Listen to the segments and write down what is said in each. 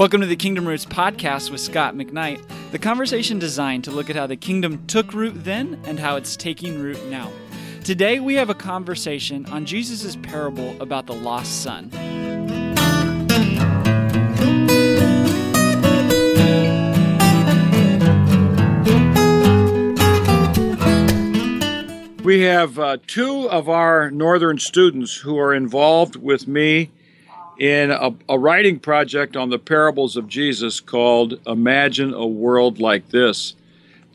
Welcome to the Kingdom Roots podcast with Scot McKnight, the conversation designed to look at how the kingdom took root then and how it's taking root now. Today, we have a conversation on Jesus' parable about the lost son. We have uh, two of our northern students who are involved with me in a, a, writing project on the parables of Jesus called Imagine a World Like This.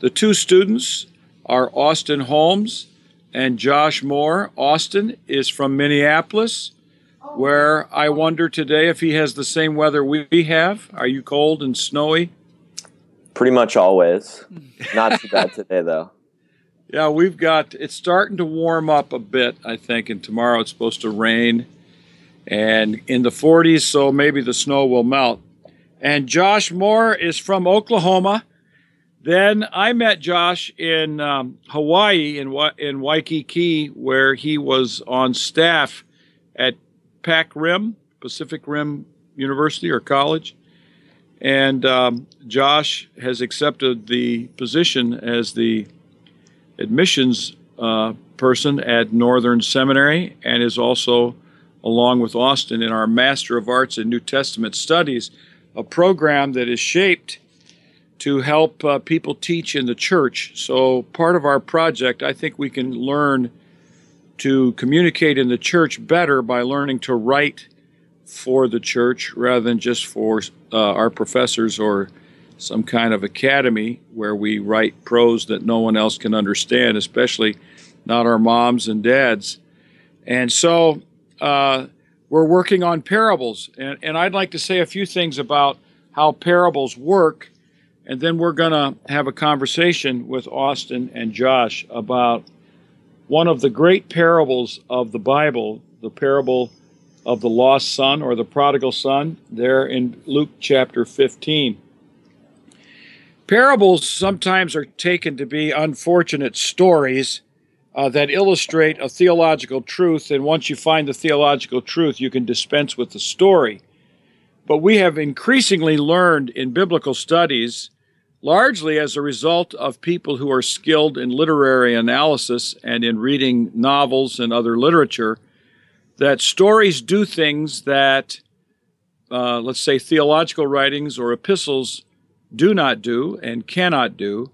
The two students are Austin Holmes and Josh Moore. Austin is from Minneapolis, where I wonder today if he has the same weather we have. Are you cold and snowy? Pretty much always. Not too bad today, though. Yeah, we've got it's starting to warm up a bit, I think, and tomorrow it's supposed to rain and in the 40s, so maybe the snow will melt. And Josh Moore is from Oklahoma. Then I met Josh in um, Hawaii, in, in Waikiki, where he was on staff at Pac Rim, Pacific Rim University or College. And um, Josh has accepted the position as the admissions uh, person at Northern Seminary and is also along with Austin, in our Master of Arts in New Testament Studies, a program that is shaped to help uh, people teach in the church. So, part of our project, I think we can learn to communicate in the church better by learning to write for the church rather than just for uh, our professors or some kind of academy where we write prose that no one else can understand, especially not our moms and dads. And so uh, we're working on parables. And, and I'd like to say a few things about how parables work. And then we're going to have a conversation with Austin and Josh about one of the great parables of the Bible, the parable of the lost son or the prodigal son, there in Luke chapter 15. Parables sometimes are taken to be unfortunate stories uh, that illustrate a theological truth. And once you find the theological truth, you can dispense with the story. But we have increasingly learned in biblical studies, largely as a result of people who are skilled in literary analysis and in reading novels and other literature, that stories do things that, uh, let's say, theological writings or epistles do not do and cannot do.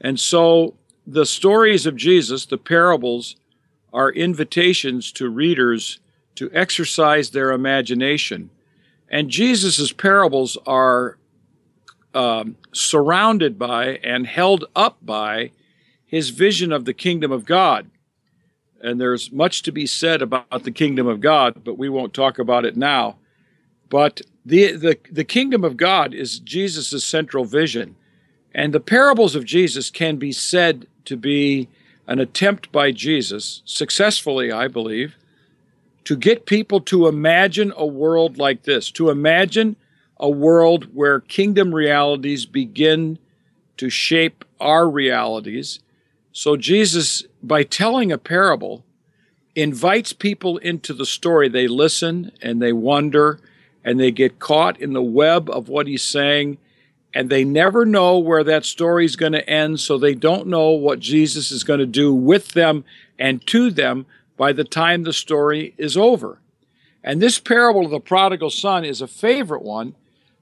And so the stories of Jesus, the parables, are invitations to readers to exercise their imagination. And Jesus' parables are um, surrounded by and held up by his vision of the kingdom of God. And there's much to be said about the kingdom of God, but we won't talk about it now. But the, the, the kingdom of God is Jesus' central vision. And the parables of Jesus can be said to be an attempt by Jesus, successfully, I believe, to get people to imagine a world like this, to imagine a world where kingdom realities begin to shape our realities. So, Jesus, by telling a parable, invites people into the story. They listen and they wonder and they get caught in the web of what he's saying and they never know where that story is going to end, so they don't know what Jesus is going to do with them and to them by the time the story is over. And this parable of the prodigal son is a favorite one,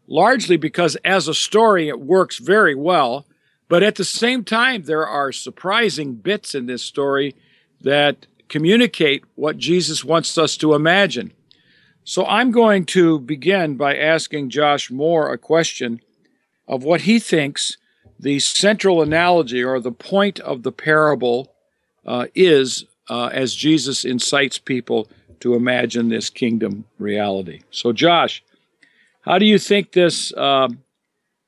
largely because as a story it works very well, but at the same time, there are surprising bits in this story that communicate what Jesus wants us to imagine. So I'm going to begin by asking Josh Moore a question of what he thinks the central analogy or the point of the parable uh, is uh, as Jesus incites people to imagine this kingdom reality. So, Josh, how do you think this? Um,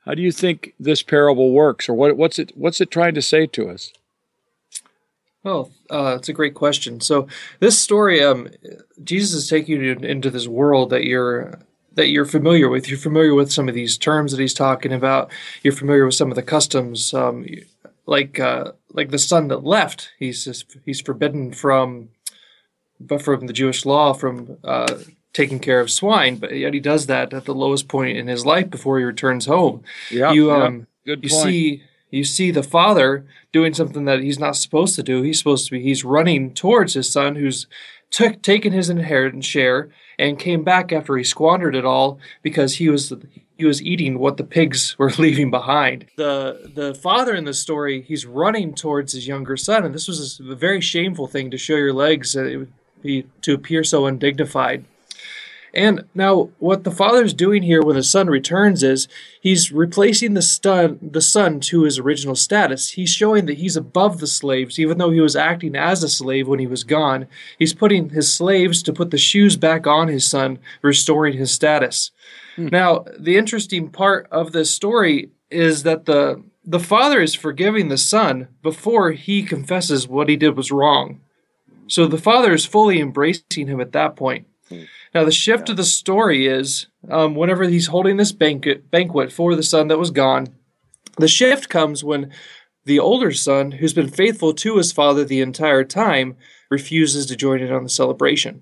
how do you think this parable works, or what, what's it? What's it trying to say to us? Well, uh, it's a great question. So, this story, um, Jesus is taking you into this world that you're that you're familiar with. You're familiar with some of these terms that he's talking about. You're familiar with some of the customs, um, like uh, like the son that left. He's just, he's forbidden from, but from the Jewish law, from uh, taking care of swine, but yet he does that at the lowest point in his life before he returns home. Yeah, you yeah. um Good you point. see you see the father doing something that he's not supposed to do. He's supposed to be he's running towards his son who's took taken his inheritance share and came back after he squandered it all because he was he was eating what the pigs were leaving behind. The the father in the story he's running towards his younger son, and this was a very shameful thing to show your legs. uh, to appear so undignified. And now, what the father's doing here when the son returns is he's replacing the son, the son to his original status. He's showing that he's above the slaves, even though he was acting as a slave when he was gone. He's putting his slaves to put the shoes back on his son, restoring his status. Hmm. Now, the interesting part of this story is that the the father is forgiving the son before he confesses what he did was wrong. So the father is fully embracing him at that point. Hmm. Now the shift of the story is um, whenever he's holding this banquet banquet for the son that was gone, the shift comes when the older son, who's been faithful to his father the entire time, refuses to join in on the celebration.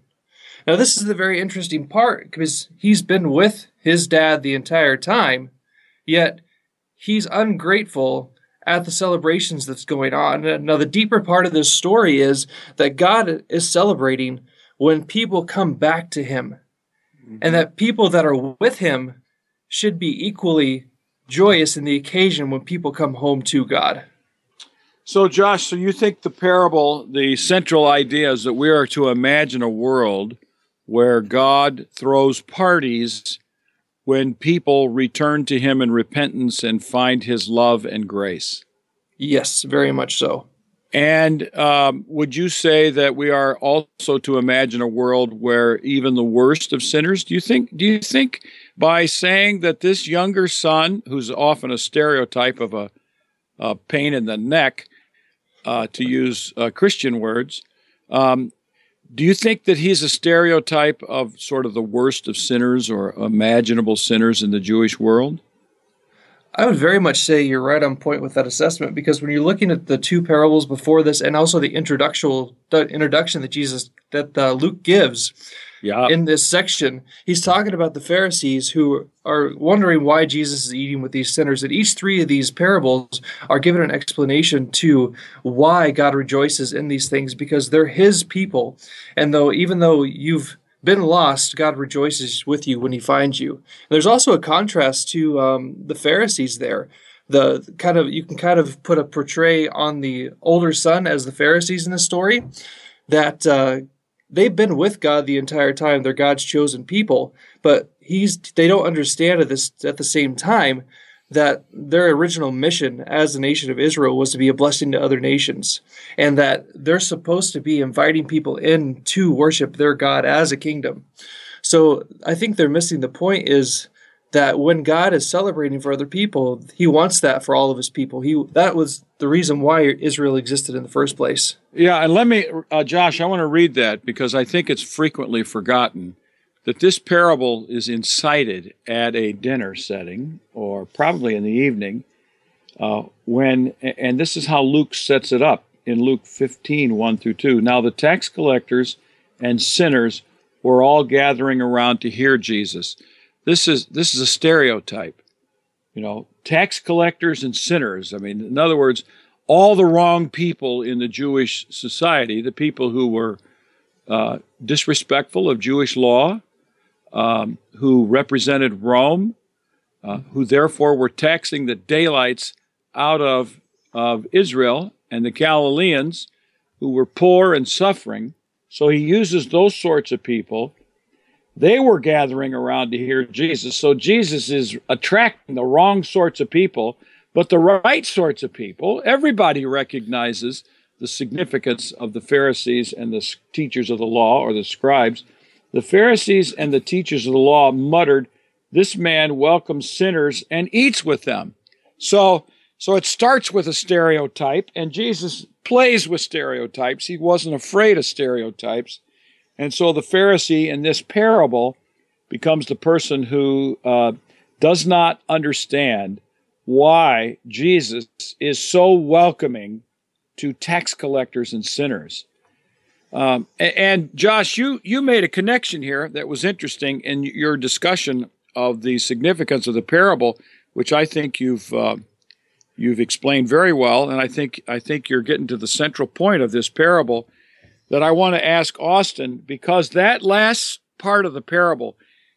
Now this is the very interesting part because he's been with his dad the entire time, yet he's ungrateful at the celebrations that's going on. Now the deeper part of this story is that God is celebrating when people come back to him and that people that are with him should be equally joyous in the occasion when people come home to God. So, Josh, so you think the parable, the central idea is that we are to imagine a world where God throws parties when people return to Him in repentance and find His love and grace. Yes, very much so. And um, would you say that we are also to imagine a world where even the worst of sinners? Do you think? Do you think by saying that this younger son, who's often a stereotype of a, a pain in the neck, uh, to use uh, Christian words, um, do you think that he's a stereotype of sort of the worst of sinners or imaginable sinners in the Jewish world? I would very much say you're right on point with that assessment because when you're looking at the two parables before this and also the introduction the introduction that Jesus that uh, Luke gives Yeah. in this section, he's talking about the Pharisees who are wondering why Jesus is eating with these sinners. And each three of these parables are given an explanation to why God rejoices in these things because they're his people. And though even though you've been lost, God rejoices with you when He finds you. There's also a contrast to um, the Pharisees there. The kind of you can kind of put a portray on the older son as the Pharisees in the story, that uh, they've been with God the entire time. They're God's chosen people, but He's they don't understand at this at the same time that their original mission as the nation of Israel was to be a blessing to other nations, and that they're supposed to be inviting people in to worship their God as a kingdom. So I think they're missing the point is that when God is celebrating for other people, He wants that for all of His people. He that was the reason why Israel existed in the first place. Yeah, and let me, uh, Josh, I want to read that because I think it's frequently forgotten that this parable is incited at a dinner setting or probably in the evening uh, when, and this is how Luke sets it up in Luke 15, 1 through 2. Now the tax collectors and sinners were all gathering around to hear Jesus. This is this is a stereotype. You know, tax collectors and sinners. I mean, in other words, all the wrong people in the Jewish society, the people who were uh, disrespectful of Jewish law, um, who represented Rome, uh, who therefore were taxing the daylights out of, of Israel and the Galileans, who were poor and suffering. So he uses those sorts of people. They were gathering around to hear Jesus. So Jesus is attracting the wrong sorts of people, but the right sorts of people. Everybody recognizes the significance of the Pharisees and the teachers of the law or the scribes. The Pharisees and the teachers of the law muttered, This man welcomes sinners and eats with them. So, so it starts with a stereotype, and Jesus plays with stereotypes. He wasn't afraid of stereotypes. And so the Pharisee in this parable becomes the person who uh, does not understand why Jesus is so welcoming to tax collectors and sinners. Um, and Josh, you you made a connection here that was interesting in your discussion of the significance of the parable, which I think you've uh, you've explained very well, and I think I think you're getting to the central point of this parable that I want to ask Austin because that last part of the parable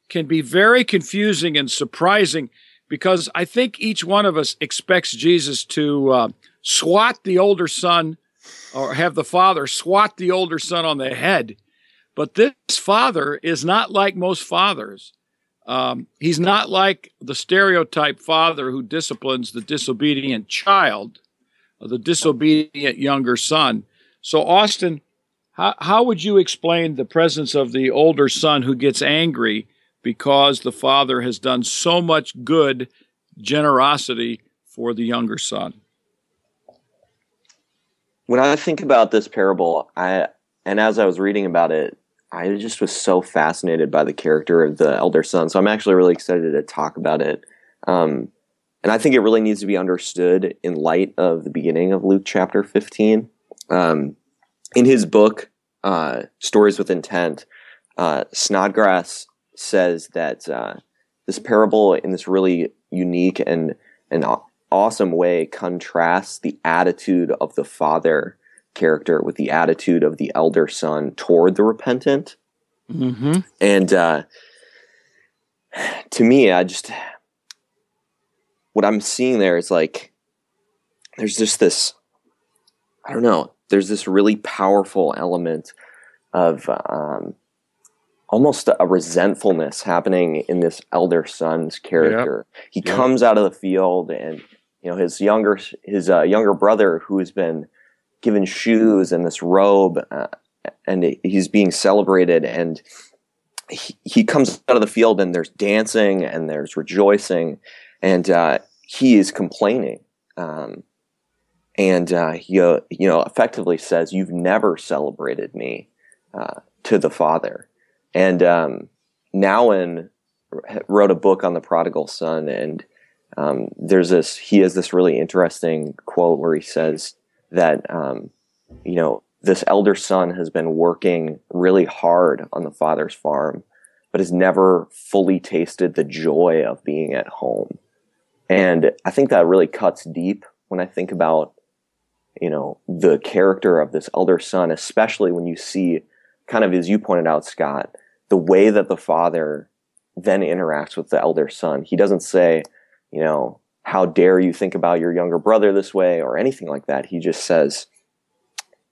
can be very confusing and surprising because I think each one of us expects Jesus to uh, swat the older son or have the father swat the older son on the head. But this father is not like most fathers. Um, he's not like the stereotype father who disciplines the disobedient child, the disobedient younger son. So, Austin, how, how would you explain the presence of the older son who gets angry because the father has done so much good generosity for the younger son? When I think about this parable, I and as I was reading about it, I just was so fascinated by the character of the elder son. So I'm actually really excited to talk about it. Um, and I think it really needs to be understood in light of the beginning of Luke chapter 15. Um, in his book, uh, Stories with Intent, uh, Snodgrass says that uh, this parable, in this really unique and and awesome way contrasts the attitude of the father character with the attitude of the elder son toward the repentant. Mm-hmm. And uh, to me, I just what I'm seeing there is like there's just this I don't know. There's this really powerful element of um, almost a resentfulness happening in this elder son's character. Yep. He yep. comes out of the field and you know his younger his uh, younger brother who has been given shoes and this robe uh, and he's being celebrated and he, he comes out of the field and there's dancing and there's rejoicing and uh, he is complaining um, and uh, he uh, you know effectively says you've never celebrated me uh, to the father. And um, wrote a book on the prodigal son and um, there's this he has this really interesting quote where he says that um, you know this elder son has been working really hard on the father's farm but has never fully tasted the joy of being at home. And i think that really cuts deep when i think about you know the character of this elder son especially when you see kind of as you pointed out scot the way that the father then interacts with the elder son. He doesn't say you know, how dare you think about your younger brother this way or anything like that. He just says,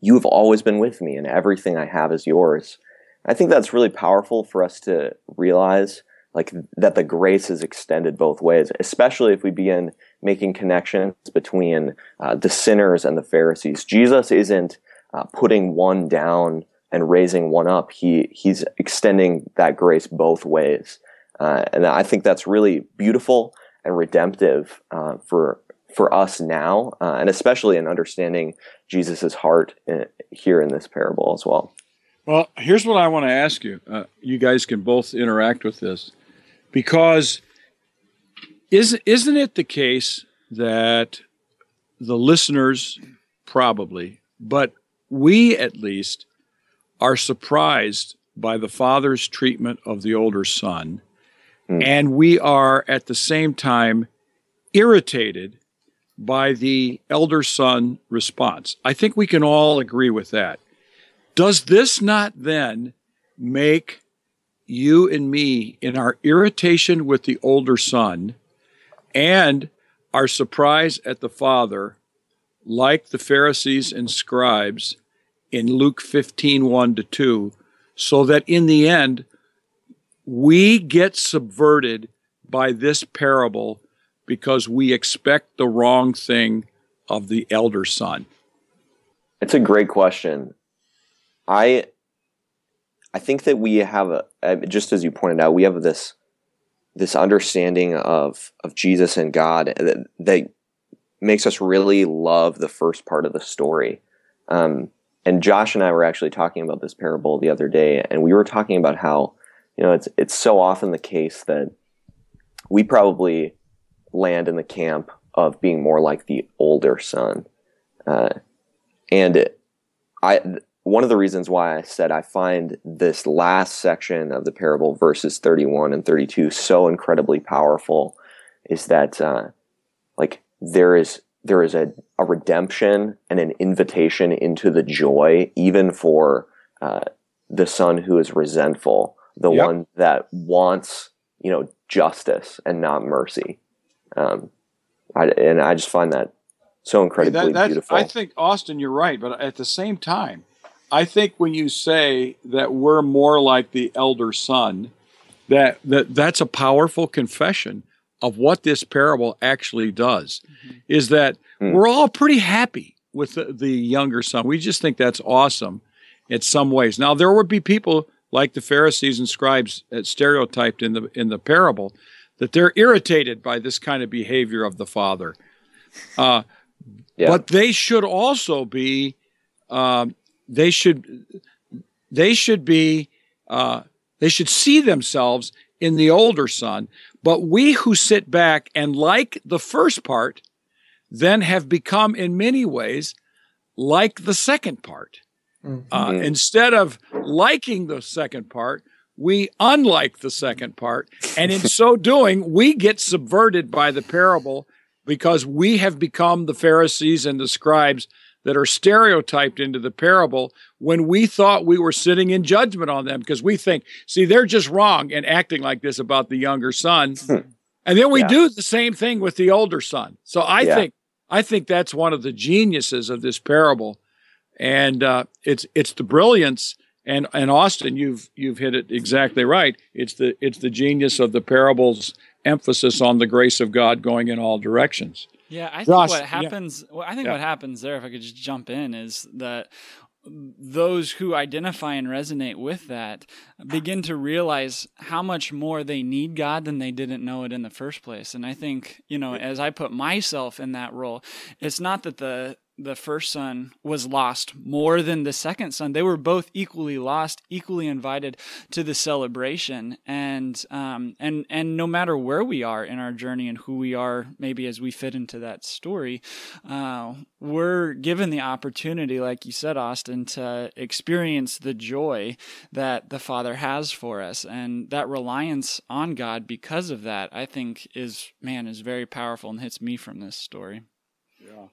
You have always been with me, and everything I have is yours. I think that's really powerful for us to realize like that the grace is extended both ways, especially if we begin making connections between uh, the sinners and the Pharisees. Jesus isn't uh, putting one down and raising one up. He he's extending that grace both ways, uh, and I think that's really beautiful and redemptive uh, for for us now, uh, and especially in understanding Jesus's heart in, uh, here in this parable as well. Well, here's what I want to ask you. Uh, you guys can both interact with this because is isn't it the case that the listeners probably, but we at least are surprised by the father's treatment of the older son Mm. And we are at the same time irritated by the elder son response. I think we can all agree with that. Does this not then make you and me in our irritation with the older son and our surprise at the father like the Pharisees and scribes in Luke 15 1 to 2 so that in the end we get subverted by this parable because we expect the wrong thing of the elder son? It's a great question. I I think that we have a just as you pointed out, we have this this understanding of of Jesus and God that, that makes us really love the first part of the story. Um, and Josh and I were actually talking about this parable the other day, and we were talking about how you know, it's it's so often the case that we probably land in the camp of being more like the older son, uh, and it, I one of the reasons why I said I find this last section of the parable, verses 31 and 32, so incredibly powerful is that, uh, like, there is there is a, a redemption and an invitation into the joy, even for uh, the son who is resentful, the yep. one that wants, you know, justice and not mercy. Um, I, and I just find that so incredibly that, beautiful. I think Austin, you're right, but at the same time, I think when you say that we're more like the elder son, that, that that's a powerful confession of what this parable actually does mm-hmm. is that mm. we're all pretty happy with the, the, younger son. We just think that's awesome in some ways. Now there would be people like the Pharisees and scribes stereotyped in the in the parable that they're irritated by this kind of behavior of the father. Uh, yeah. But they should also be um, they should they should be uh, they should see themselves in the older son but we who sit back and like the first part then have become, in many ways, like the second part. Mm-hmm. Uh, instead of liking the second part, we unlike the second part. And in so doing, we get subverted by the parable because we have become the Pharisees and the scribes that are stereotyped into the parable when we thought we were sitting in judgment on them because we think, see, they're just wrong and acting like this about the younger son. And then we yeah. do the same thing with the older son. So I yeah. think I think that's one of the geniuses of this parable, and uh, it's it's the brilliance. And and Austin, you've you've hit it exactly right. It's the it's the genius of the parable's emphasis on the grace of God going in all directions. Yeah, I think Ross, what happens. Yeah. Well, I think yeah. what happens there, if I could just jump in, is that those who identify and resonate with that begin to realize how much more they need God than they didn't know it in the first place. And I think, you know, as I put myself in that role, it's not that the the first son was lost more than the second son. They were both equally lost, equally invited to the celebration, and um, and and no matter where we are in our journey and who we are, maybe as we fit into that story, uh, we're given the opportunity, like you said, Austin, to experience the joy that the Father has for us, and that reliance on God because of that, I think, is man is very powerful and hits me from this story. Yeah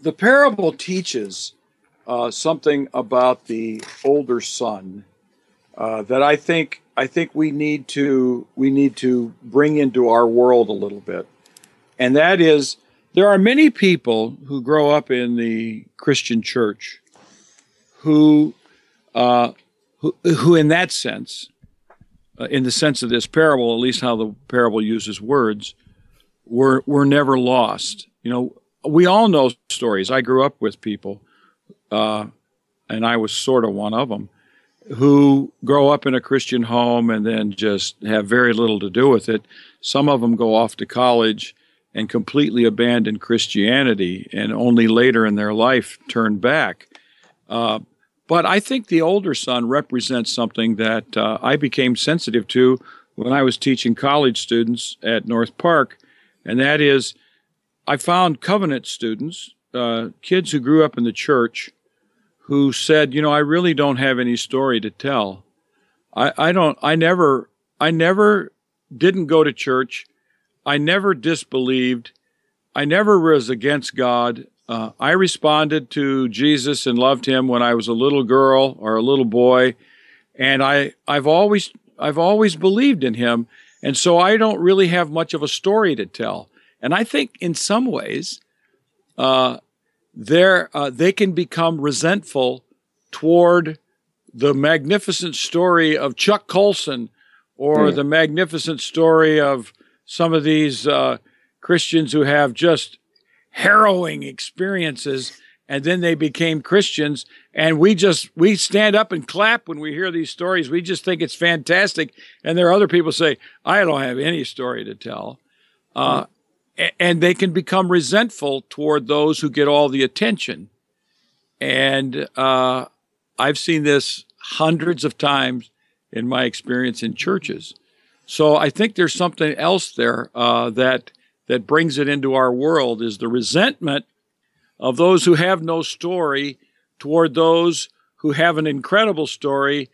the parable teaches uh, something about the older son uh, that I think I think we need to we need to bring into our world a little bit, and that is there are many people who grow up in the Christian church who uh, who, who in that sense, uh, in the sense of this parable, at least how the parable uses words, were were never lost. You know, we all know stories. I grew up with people, uh, and I was sort of one of them, who grow up in a Christian home and then just have very little to do with it. Some of them go off to college and completely abandon Christianity and only later in their life turn back. Uh, but I think the older son represents something that uh, I became sensitive to when I was teaching college students at North Park, and that is I found covenant students, uh, kids who grew up in the church, who said, you know, I really don't have any story to tell. I, I don't, I never, I never didn't go to church. I never disbelieved. I never was against God. Uh, I responded to Jesus and loved him when I was a little girl or a little boy. And I, I've always, I've always believed in him. And so I don't really have much of a story to tell. And I think in some ways, uh, uh, they can become resentful toward the magnificent story of Chuck Colson or mm. the magnificent story of some of these uh, Christians who have just harrowing experiences and then they became Christians. And we just we stand up and clap when we hear these stories. We just think it's fantastic. And there are other people say, I don't have any story to tell. Uh, and they can become resentful toward those who get all the attention. And uh, I've seen this hundreds of times in my experience in churches. So I think there's something else there uh, that that brings it into our world is the resentment of those who have no story toward those who have an incredible story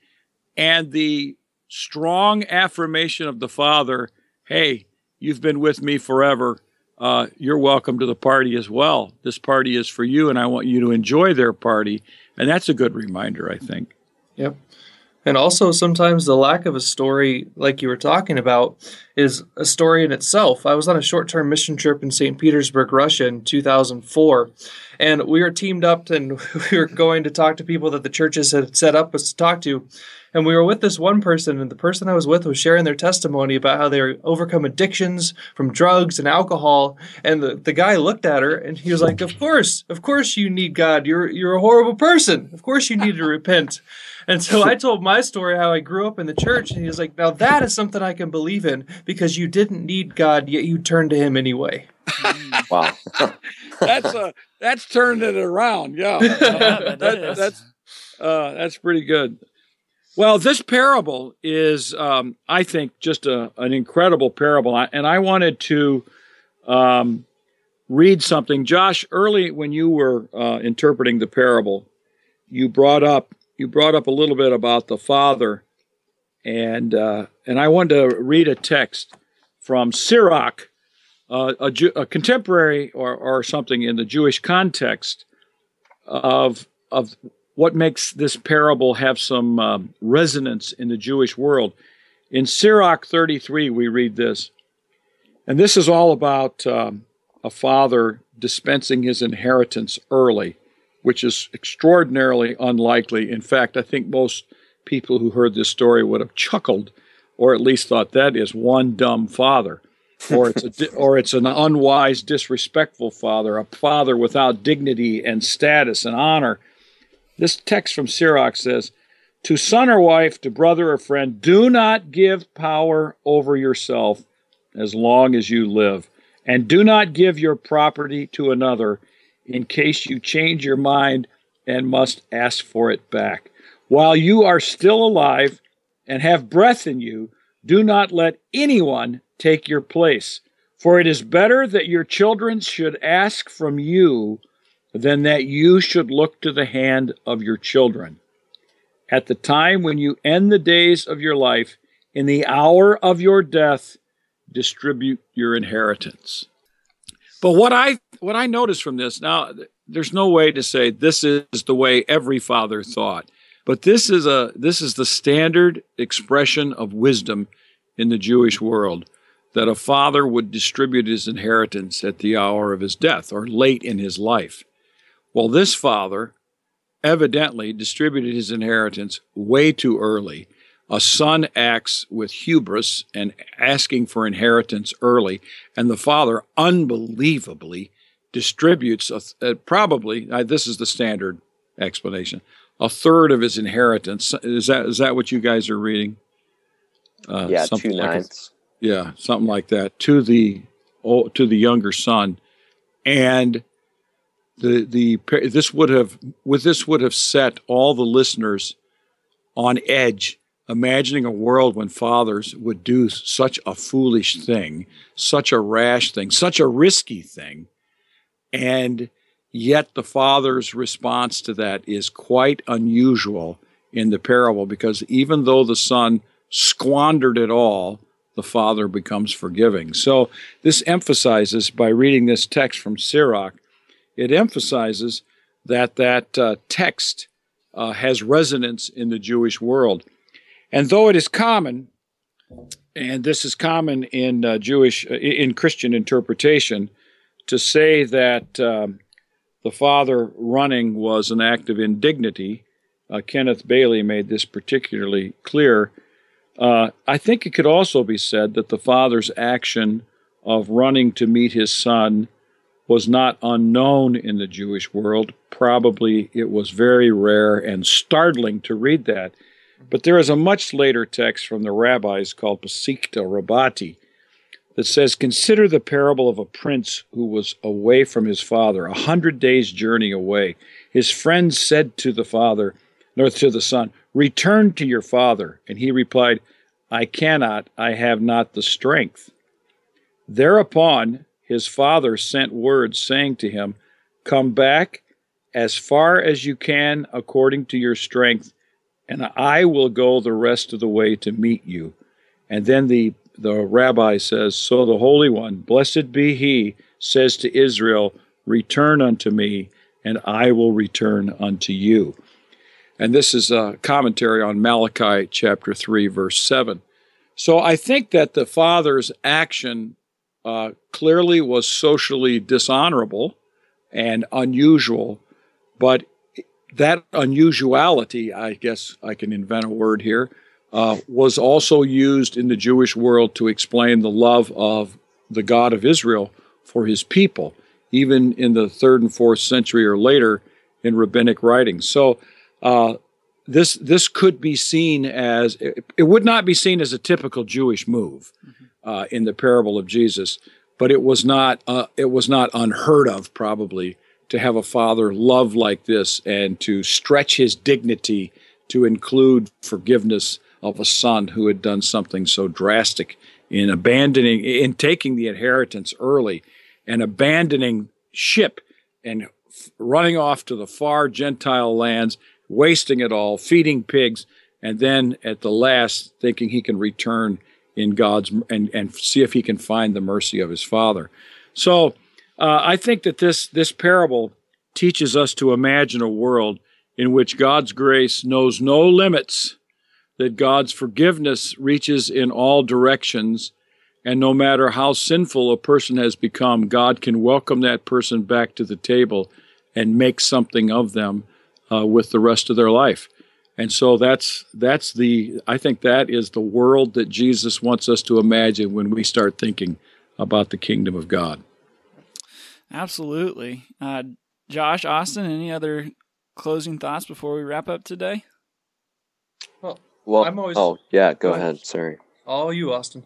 and the strong affirmation of the Father hey, you've been with me forever. Uh, you're welcome to the party as well. This party is for you, and I want you to enjoy their party. And that's a good reminder, I think. Yep. And also, sometimes the lack of a story, like you were talking about, is a story in itself. I was on a short term mission trip in St. Petersburg, Russia in 2004, and we were teamed up and we were going to talk to people that the churches had set up us to talk to. And we were with this one person, and the person I was with was sharing their testimony about how they overcome addictions from drugs and alcohol. And the, the guy looked at her and he was like, Of course, of course you need God. You're you're a horrible person. Of course you need to repent. And so I told my story how I grew up in the church, and he was like, Now that is something I can believe in because you didn't need God, yet you turned to him anyway. wow. that's uh, that's turned it around. Yeah. yeah that, that's uh, that's pretty good. Well, this parable is, um, I think, just a, an incredible parable. And I wanted to um, read something. Josh, early when you were uh, interpreting the parable, you brought up you brought up a little bit about the father, and uh, and I wanted to read a text from Sirach, uh, a, a, contemporary or, or something in the Jewish context of of what makes this parable have some um, resonance in the Jewish world. In Sirach 33, we read this, and this is all about um, a father dispensing his inheritance early, which is extraordinarily unlikely. In fact, I think most people who heard this story would have chuckled, or at least thought that is one dumb father. or it's a, or it's an unwise, disrespectful father, a father without dignity and status and honor, this text from Sirach says, To son or wife, to brother or friend, do not give power over yourself as long as you live, and do not give your property to another in case you change your mind and must ask for it back. While you are still alive and have breath in you, do not let anyone take your place. For it is better that your children should ask from you than that you should look to the hand of your children. At the time when you end the days of your life, in the hour of your death, distribute your inheritance. But what I what I notice from this now, there's no way to say this is the way every father thought, but this is a this is the standard expression of wisdom in the Jewish world that a father would distribute his inheritance at the hour of his death or late in his life. Well, this father evidently distributed his inheritance way too early. A son acts with hubris and asking for inheritance early, and the father unbelievably distributes a, a, probably uh, this is the standard explanation a third of his inheritance. Is that is that what you guys are reading? Uh, yeah, two like ninths. A, yeah, something like that to the oh, to the younger son, and the the this would have with this would have set all the listeners on edge imagining a world when fathers would do such a foolish thing such a rash thing such a risky thing. And yet the father's response to that is quite unusual in the parable because even though the son squandered it all the father becomes forgiving. So this emphasizes by reading this text from sirach it emphasizes that that uh, text uh, has resonance in the Jewish world. And though it is common, and this is common in uh, Jewish, uh, in Christian interpretation, to say that um, the father running was an act of indignity, uh, Kenneth Bailey made this particularly clear. Uh, I think it could also be said that the father's action of running to meet his son was not unknown in the Jewish world. Probably it was very rare and startling to read that. But there is a much later text from the rabbis called Pesikta Rabbati that says, Consider the parable of a prince who was away from his father, a hundred days' journey away. His friends said to the father, to the son, Return to your father. And he replied, I cannot, I have not the strength. Thereupon his father sent word saying to him, Come back as far as you can according to your strength, and I will go the rest of the way to meet you. And then the, the rabbi says, So the Holy One, blessed be he, says to Israel, Return unto me, and I will return unto you. And this is a commentary on Malachi chapter 3, verse 7. So I think that the father's action uh, clearly was socially dishonorable and unusual, but that unusuality, I guess I can invent a word here, uh, was also used in the Jewish world to explain the love of the God of Israel for his people, even in the third and fourth century or later in rabbinic writings. So uh, this this could be seen as it, it, would not be seen as a typical Jewish move mm-hmm. Uh, in the parable of Jesus, but it was not uh, it was not unheard of probably to have a father love like this and to stretch his dignity to include forgiveness of a son who had done something so drastic in abandoning, in taking the inheritance early and abandoning ship and running off to the far Gentile lands, wasting it all, feeding pigs, and then at the last thinking he can return in God's and, and see if he can find the mercy of his father. So uh, I think that this this parable teaches us to imagine a world in which God's grace knows no limits, that God's forgiveness reaches in all directions, and no matter how sinful a person has become, God can welcome that person back to the table and make something of them uh, with the rest of their life. And so that's that's the I think that is the world that Jesus wants us to imagine when we start thinking about the kingdom of God. Absolutely. Uh, Josh, Austin, any other closing thoughts before we wrap up today? Well, well I'm always. Oh, yeah, go, go ahead. ahead. Sorry. All you, Austin.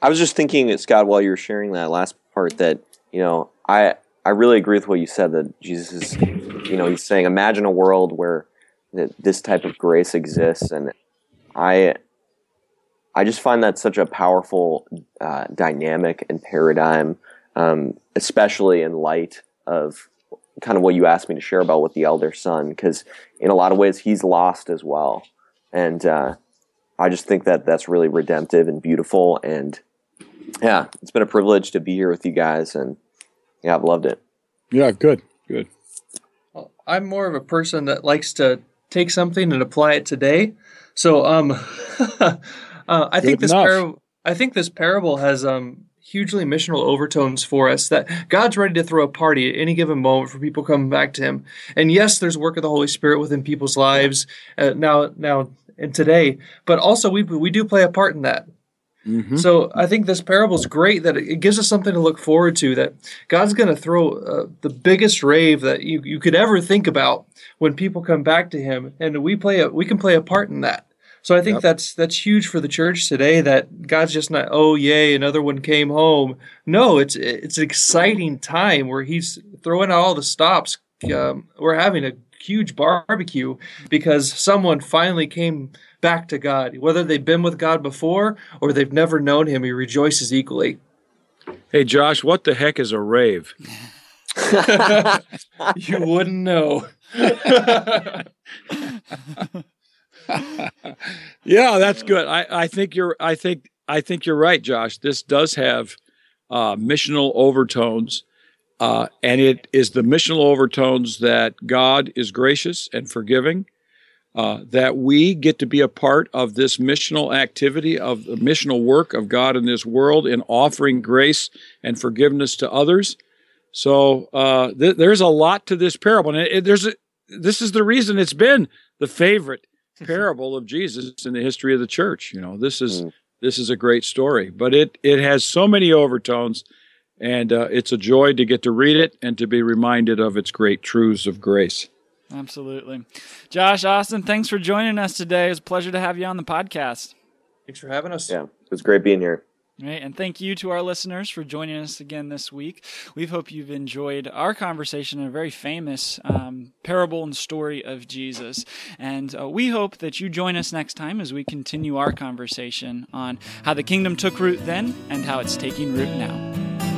I was just thinking, Scot, while you were sharing that last part, that you know, I I really agree with what you said. That Jesus is, you know, he's saying, imagine a world where that this type of grace exists, and I I just find that such a powerful uh, dynamic and paradigm, um, especially in light of kind of what you asked me to share about with the elder son, because in a lot of ways he's lost as well, and uh, I just think that that's really redemptive and beautiful, and yeah, it's been a privilege to be here with you guys, and yeah, I've loved it. Yeah, good, good. Well, I'm more of a person that likes to take something and apply it today. So, um, uh, I think this parable, I think this parable has um hugely missional overtones for us that God's ready to throw a party at any given moment for people coming back to Him. And yes, there's work of the Holy Spirit within people's lives uh, now, now and today, but also we we do play a part in that. Mm-hmm. So I think this parable is great that it gives us something to look forward to. That God's going to throw uh, the biggest rave that you, you could ever think about when people come back to Him, and we play a, we can play a part in that. So I think yep. that's that's huge for the church today. That God's just not oh yay another one came home. No, it's it's an exciting time where He's throwing out all the stops. Um, we're having a huge barbecue because someone finally came back to God. Whether they've been with God before or they've never known Him, He rejoices equally. Hey Josh, what the heck is a rave? you wouldn't know. yeah, that's good. I, I think you're. I think I think you're right, Josh. This does have uh, missional overtones, uh, and it is the missional overtones that God is gracious and forgiving. Uh, that we get to be a part of this missional activity of the missional work of God in this world in offering grace and forgiveness to others. So uh, th- there's a lot to this parable, and it, it, there's a, this is the reason it's been the favorite parable of Jesus in the history of the church. You know, this is mm. this is a great story, but it it has so many overtones, and uh, it's a joy to get to read it and to be reminded of its great truths of grace. Absolutely, Josh Austin. Thanks for joining us today. It's a pleasure to have you on the podcast. Thanks for having us. Yeah, it was great being here. Right, and thank you to our listeners for joining us again this week. We hope you've enjoyed our conversation on a very famous um, parable and story of Jesus. And uh, we hope that you join us next time as we continue our conversation on how the kingdom took root then and how it's taking root now.